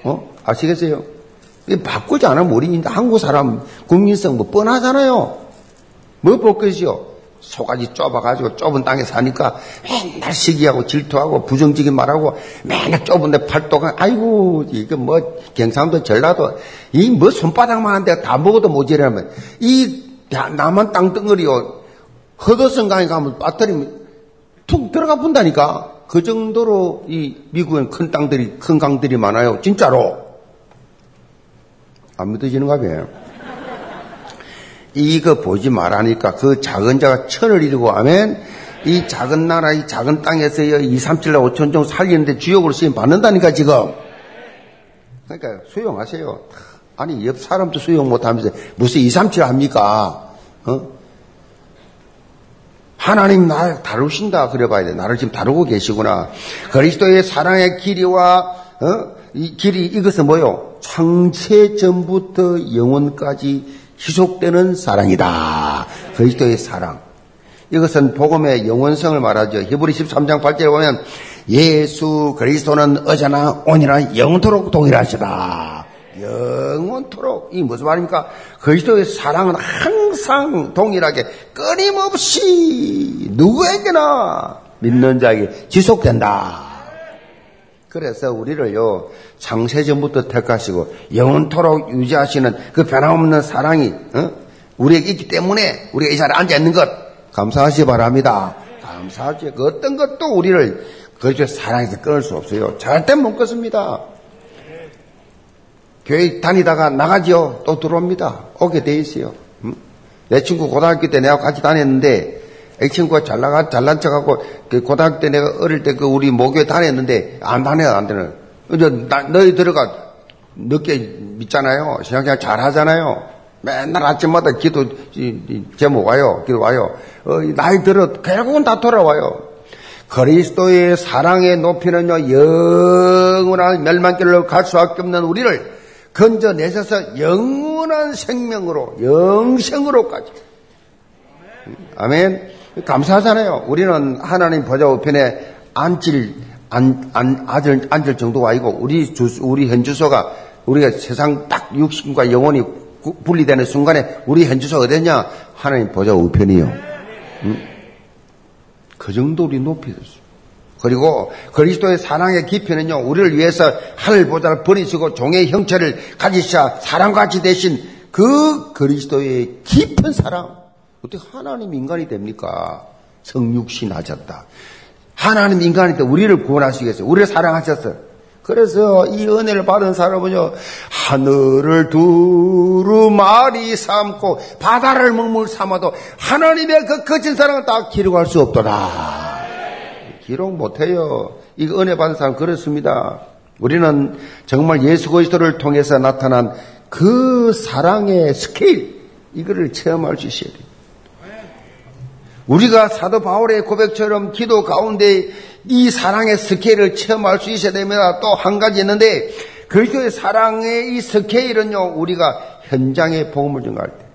어? 아시겠어요? 바꾸지 않으면 우리 한국 사람 국민성 뭐 뻔하잖아요. 뭐볼 것이요? 소가지 좁아가지고 좁은 땅에 사니까 맨날 시기하고 질투하고 부정적인 말하고 맨날 좁은데 팔도가 아이고 이거 뭐 경상도 전라도 이 뭐 손바닥만 한데 다 먹어도 모자라면 이 남한 땅덩어리요 허드슨강에 가면 배터리 툭 들어가 본다니까. 그 정도로 이 미국엔 큰 땅들이, 큰 강들이 많아요. 진짜로. 안 믿어지는가 봐요. 이거 보지 말라니까 그 작은 자가 천을 이루고 하면 이 작은 나라, 이 작은 땅에서 2, 3, 7, 5천 정도 살리는데 주역으로 쓰임 받는다니까 지금. 그러니까 수용하세요. 아니 옆 사람도 수용 못하면서 무슨 2, 3, 7 합니까? 어? 하나님 나를 다루신다 그래 봐야 돼. 나를 지금 다루고 계시구나. 그리스도의 사랑의 길이와 어? 이 길이 이것은 뭐요? 창세 전부터 영원까지 희속되는 사랑이다. 그리스도의 사랑. 이것은 복음의 영원성을 말하죠. 히브리 13장 8절에 보면 예수 그리스도는 어제나 오늘나 영토록 동일하시다. 영원토록 이 무슨 말입니까? 그리스도의 사랑은 항상 동일하게 끊임없이 누구에게나 믿는 자에게 지속된다. 그래서 우리를요 창세전부터 택하시고 영원토록 유지하시는 그 변함없는 사랑이 어? 우리에게 있기 때문에 우리가 이 자리에 앉아 있는 것 감사하시 바랍니다. 감사하지. 그 어떤 것도 우리를 그리스도의 사랑에서 끊을 수 없어요. 절대 못 끊습니다. 교회 다니다가 나가지요. 또 들어옵니다. 오게 돼 있어요. 음? 내 친구 고등학교 때 내가 같이 다녔는데 이 친구가 잘 나가 잘난 척하고 그 고등학교 때 내가 어릴 때 그 우리 모교에 다녔는데 안 다녀 안 다녀. 이제 너희 들어가 늦게 믿잖아요. 신앙생활 잘 하잖아요. 맨날 아침마다 기도 제목 와요. 기도 와요. 어, 나이 들어 결국은 다 돌아와요. 그리스도의 사랑의 높이는요 영원한 멸망길로 갈 수밖에 없는 우리를 건져내셔서 영원한 생명으로, 영생으로까지. 아멘. 감사하잖아요. 우리는 하나님 보좌 우편에 앉을, 안, 안, 앉을, 앉을 정도가 아니고, 우리 주, 우리 현주소가, 우리가 세상 딱 육신과 영혼이 분리되는 순간에 우리 현주소 어디냐? 하나님 보좌 우편이요. 응? 그 정도로 높여졌어요. 그리고 그리스도의 사랑의 깊이는요, 우리를 위해서 하늘 보좌를 버리시고 종의 형체를 가지시자 사랑같이 대신 그 그리스도의 깊은 사랑. 어떻게 하나님 인간이 됩니까? 성육신 하셨다. 하나님 인간이 때 우리를 구원하시겠어요. 우리를 사랑하셨어요. 그래서 이 은혜를 받은 사람은요, 하늘을 두루마리 삼고 바다를 먹물 삼아도 하나님의 그 거친 사랑을 다 기록할 수 없더라. 기록 못해요. 이 은혜 받은 사람 그렇습니다. 우리는 정말 예수 그리스도를 통해서 나타난 그 사랑의 스케일, 이거를 체험할 수 있어야 돼요. 우리가 사도 바울의 고백처럼 기도 가운데 이 사랑의 스케일을 체험할 수 있어야 됩니다. 또 한 가지 있는데 그리스도의 사랑의 이 스케일은요 우리가 현장에 복음을 증거할 때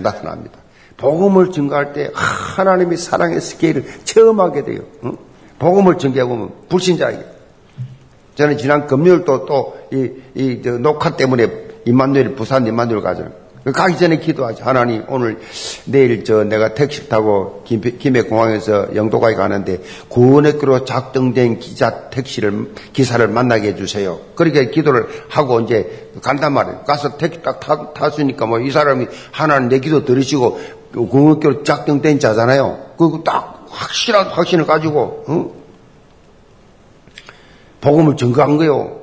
나타납니다. 복음을 증거할 때 하나님의 사랑의 스케일을 체험하게 돼요. 응? 복음을 증가하면 불신자에게. 저는 지난 금요일 또 또 이 이, 녹화 때문에 임만누엘 부산 임만누엘 가잖아요. 가기 전에 기도하지. 하나님, 오늘, 내일 저 내가 택시 타고 김해 공항에서 영도까지 가는데 구원의교로 작정된 기자 택시를, 기사를 만나게 해주세요. 그렇게 기도를 하고 이제 간단 말이에요. 가서 택시 딱 타, 탔으니까 뭐 이 사람이 하나님 내 기도 들으시고 구원의교로 작정된 자잖아요. 그리고 딱 확실한 확신을 가지고, 응? 복음을 증거한 거요.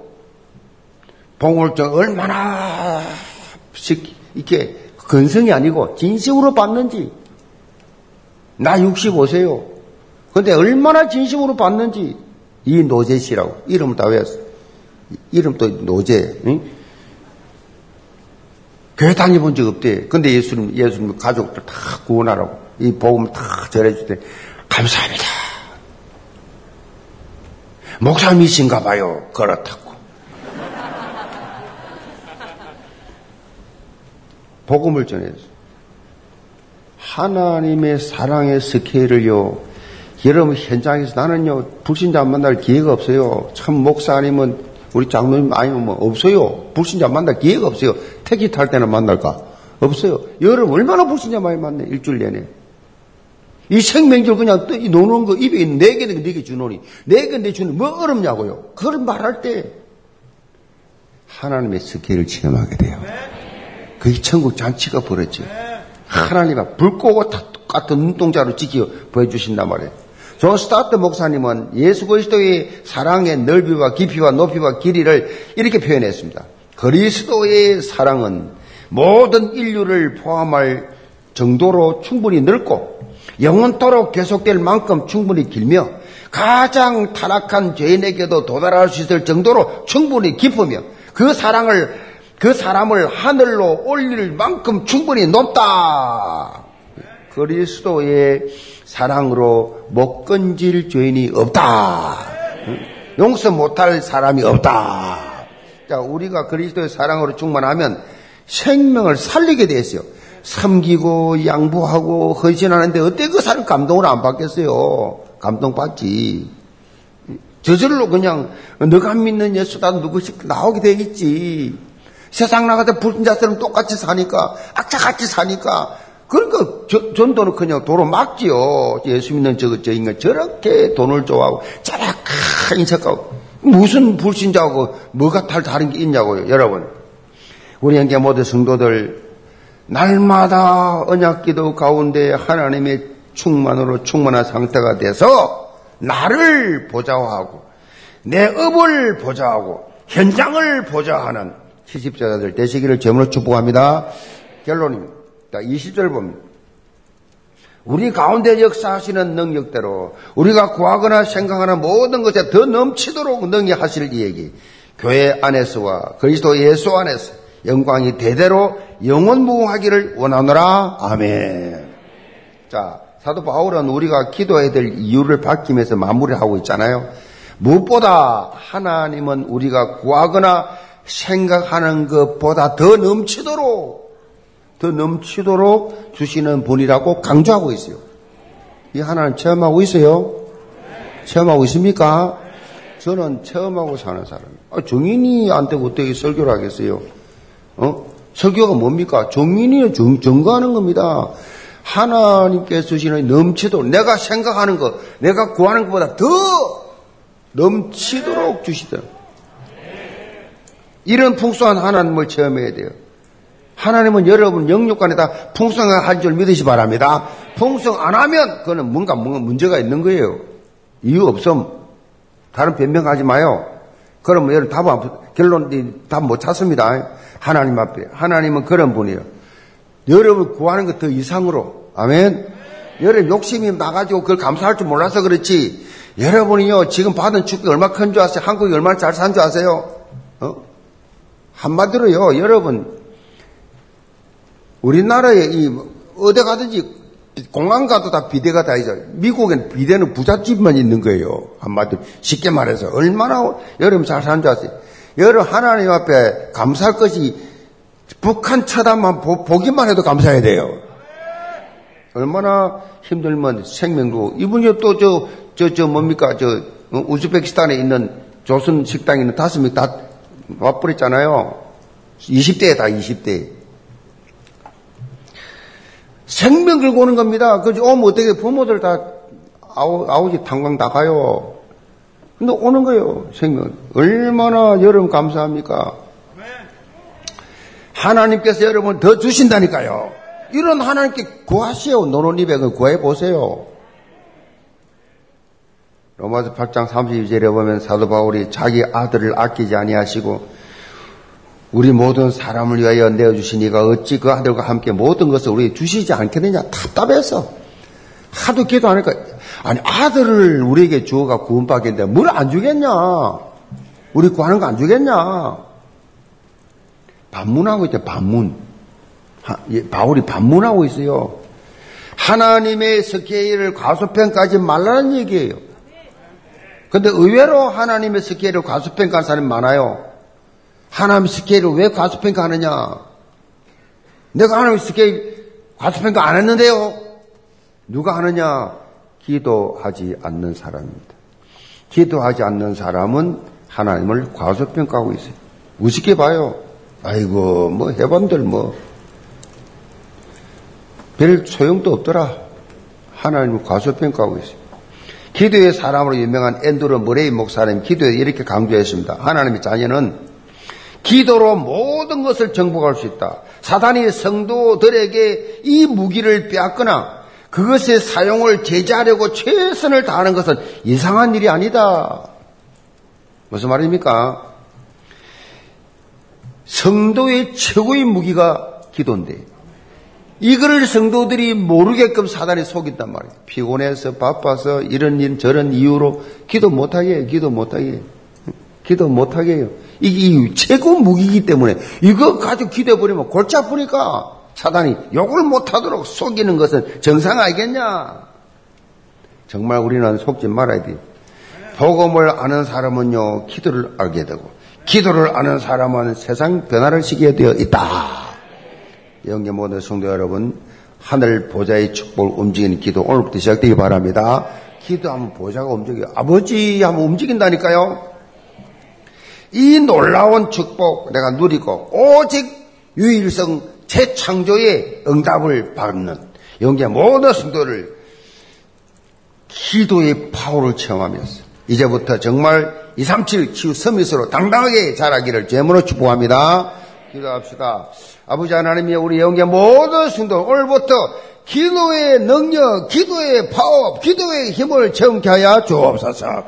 복음을 증 얼마나 식 이게 근성이 아니고 진심으로 받는지 나 65세요. 근데 얼마나 진심으로 받는지 이 노재 씨라고 이름을 다 외웠어. 이름도 노재. 응? 교회 다녀본 적 없대. 근데 예수님 예수님 가족들 다 구원하라고 이 복음 다 전해줄 때 감사합니다. 목사님이신가 봐요. 그렇다고. 복음을 전해서 하나님의 사랑의 스케일을요. 여러분 현장에서 나는요 불신자 만날 기회가 없어요. 참 목사님은 우리 장로님 아니면 뭐 없어요. 불신자 만날 기회가 없어요. 택시 탈 때는 만날까? 없어요. 여러분 얼마나 불신자 많이 만나 일주일 내내. 이 생명줄 그냥 노는 거 입에 있는 네 개는 네개 주노니 네 개는 네 주노니 뭐 어렵냐고요. 그걸 말할 때 하나님의 스케일을 체험하게 돼요. 그게 천국 잔치가 벌어져. 하나님 끄고 다 똑같은 눈동자로 지켜 보여주신단 말이에요. 존 스토트 목사님은 예수 그리스도의 사랑의 넓이와 깊이와 높이와 길이를 이렇게 표현했습니다. 그리스도의 사랑은 모든 인류를 포함할 정도로 충분히 넓고 영원토록 계속될 만큼 충분히 길며 가장 타락한 죄인에게도 도달할 수 있을 정도로 충분히 깊으며 그 사랑을 그 사람을 하늘로 올릴 만큼 충분히 높다. 그리스도의 사랑으로 못 건질 죄인이 없다. 용서 못할 사람이 없다. 자, 우리가 그리스도의 사랑으로 충만하면 생명을 살리게 됐어요. 섬기고 양보하고 헌신하는데 어때 그 사람 감동을 안 받겠어요? 감동받지. 저절로 그냥 너가 믿는 예수다 누구씩 나오게 되겠지. 세상 나가서 불신자처럼 똑같이 사니까 악착같이 사니까 그러니까 저, 전도는 그냥 도로 막지요. 예수 믿는 저, 저 인간 저렇게 돈을 좋아하고 저렇게 인색하고 무슨 불신자하고 뭐가 탈 다른 게 있냐고요. 여러분 우리 형제 모두 성도들 날마다 언약기도 가운데 하나님의 충만으로 충만한 상태가 돼서 나를 보좌하고 내 업을 보좌하고 현장을 보좌하는 시집자들 되시기를 제물로 축복합니다. 결론입니다. 20절 봅니다. 우리 가운데 역사하시는 능력대로 우리가 구하거나 생각하는 모든 것에 더 넘치도록 능히 하실 이 얘기. 교회 안에서와 그리스도 예수 안에서 영광이 대대로 영원무하기를 원하노라. 아멘. 자, 사도 바울은 우리가 기도해야 될 이유를 밝히면서 마무리를 하고 있잖아요. 무엇보다 하나님은 우리가 구하거나 생각하는 것보다 더 넘치도록, 더 넘치도록 주시는 분이라고 강조하고 있어요. 이 하나님 체험하고 있어요? 체험하고 있습니까? 저는 체험하고 사는 사람이에요. 아, 정인이 안 되고 어떻게 설교를 하겠어요? 어? 설교가 뭡니까? 정, 증거하는 겁니다. 하나님께서 주시는 넘치도록 내가 생각하는 것, 내가 구하는 것보다 더 넘치도록 주시더라. 이런 풍성한 하나님을 체험해야 돼요. 하나님은 여러분 영육 간에 다 풍성한 줄 믿으시 바랍니다. 풍성 안 하면 그거는 뭔가 뭔가 문제가 있는 거예요. 이유 없음. 다른 변명하지 마요. 그러면 여러분 답, 결론, 답 못 찾습니다. 하나님 앞에. 하나님은 그런 분이에요. 여러분 구하는 것 더 이상으로. 아멘. 여러분 욕심이 나가지고 그걸 감사할 줄 몰라서 그렇지. 여러분이요, 지금 받은 축복이 얼마 큰 줄 아세요? 한국이 얼마나 잘 산 줄 아세요? 어? 한마디로요, 여러분, 우리나라에 이, 어디 가든지 공항 가도 다 비대가 다 있어요. 미국엔 비대는 부잣집만 있는 거예요. 한마디로 쉽게 말해서 얼마나 여러분 잘 사는 줄 아세요? 여러분 하나님 앞에 감사할 것이 북한 보, 보기만 해도 감사해야 돼요. 얼마나 힘들면 생명도 이분이 또 저 저 저 뭡니까 저 어, 우즈베키스탄에 있는 조선 식당에 있는 다섯 명 다 와버렸잖아요. 20대에 다 20대. 생명 들고 오는 겁니다. 그지 오면 어떻게 부모들 다 아우, 아우지 당광 나가요. 근데 오는 거예요, 생명. 얼마나 여러분 감사합니까? 하나님께서 여러분 더 주신다니까요. 이런 하나님께 구하시오. 노노니백을 구해 보세요. 로마서 8장 32절에 보면 사도 바울이 자기 아들을 아끼지 아니하시고 우리 모든 사람을 위하여 내어주시니가 어찌 그 아들과 함께 모든 것을 우리 주시지 않겠느냐? 답답해서. 하도 기도 하니까? 아니 아들을 우리에게 주어가 구원받겠는데 뭘 안 주겠냐? 우리 구하는 거 안 주겠냐? 반문하고 있대 반문. 예, 바울이 반문하고 있어요. 하나님의 스케일을 과소평가하지 말라는 얘기예요. 근데 의외로 하나님의 스케일을 과소평가하는 사람이 많아요 하나님 스케일을 왜 과소평가 하느냐? 내가 하나님 스케일 과소평가 안 했는데요. 누가 하느냐? 기도하지 않는 사람입니다. 기도하지 않는 사람은 하나님을 과소평가하고 있어요. 우습게 봐요. 아이고, 뭐, 해반들 뭐, 별 소용도 없더라. 하나님을 과소평가하고 있어요. 기도의 사람으로 유명한 앤드루 머레이 목사님 기도에 이렇게 강조했습니다. 하나님의 자녀는 기도로 모든 것을 정복할 수 있다. 사단이 성도들에게 이 무기를 빼앗거나 그것의 사용을 제재하려고 최선을 다하는 것은 이상한 일이 아니다. 무슨 말입니까? 성도의 최고의 무기가 기도인데 이거를 성도들이 모르게끔 사단이 속인단 말이에요. 피곤해서 바빠서 이런 일 저런 이유로 기도 못하게 해요. 기도 못하게 해요. 기도 못하게 해요. 이게 최고 무기이기 때문에 이거 가지고 기대버리면 골치 아프니까 사단이 욕을 못하도록 속이는 것은 정상 아니겠냐? 정말 우리는 속지 말아야 돼. 복음을 아는 사람은요, 기도를 알게 되고, 기도를 아는 사람은 세상 변화를 시키게 되어 있다. 영계 모든 성도 여러분, 하늘 보좌의 축복을 움직이는 기도 오늘부터 시작되기 바랍니다. 기도 하면 보좌가 움직여요. 아버지 하면 움직인다니까요. 이 놀라운 축복 내가 누리고 오직 유일성 재창조의 응답을 받는 영계 모든 성도를 기도의 파워를 체험하면서 이제부터 정말 237 치유 서밋으로 당당하게 자라기를 제물로 축복합니다. 기도합시다. 아버지 하나님이 우리 영계 모든 성도 오늘부터 기도의 능력, 기도의 파워, 기도의 힘을 체험케 하여 주옵소서.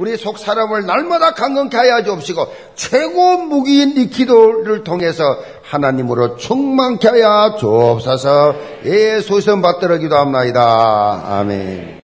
우리 속 사람을 날마다 강건케 하여 주옵시고 최고 무기인 이 기도를 통해서 하나님으로 충만케 하여 주옵소서 예수선 받들어 기도합니다. 아멘.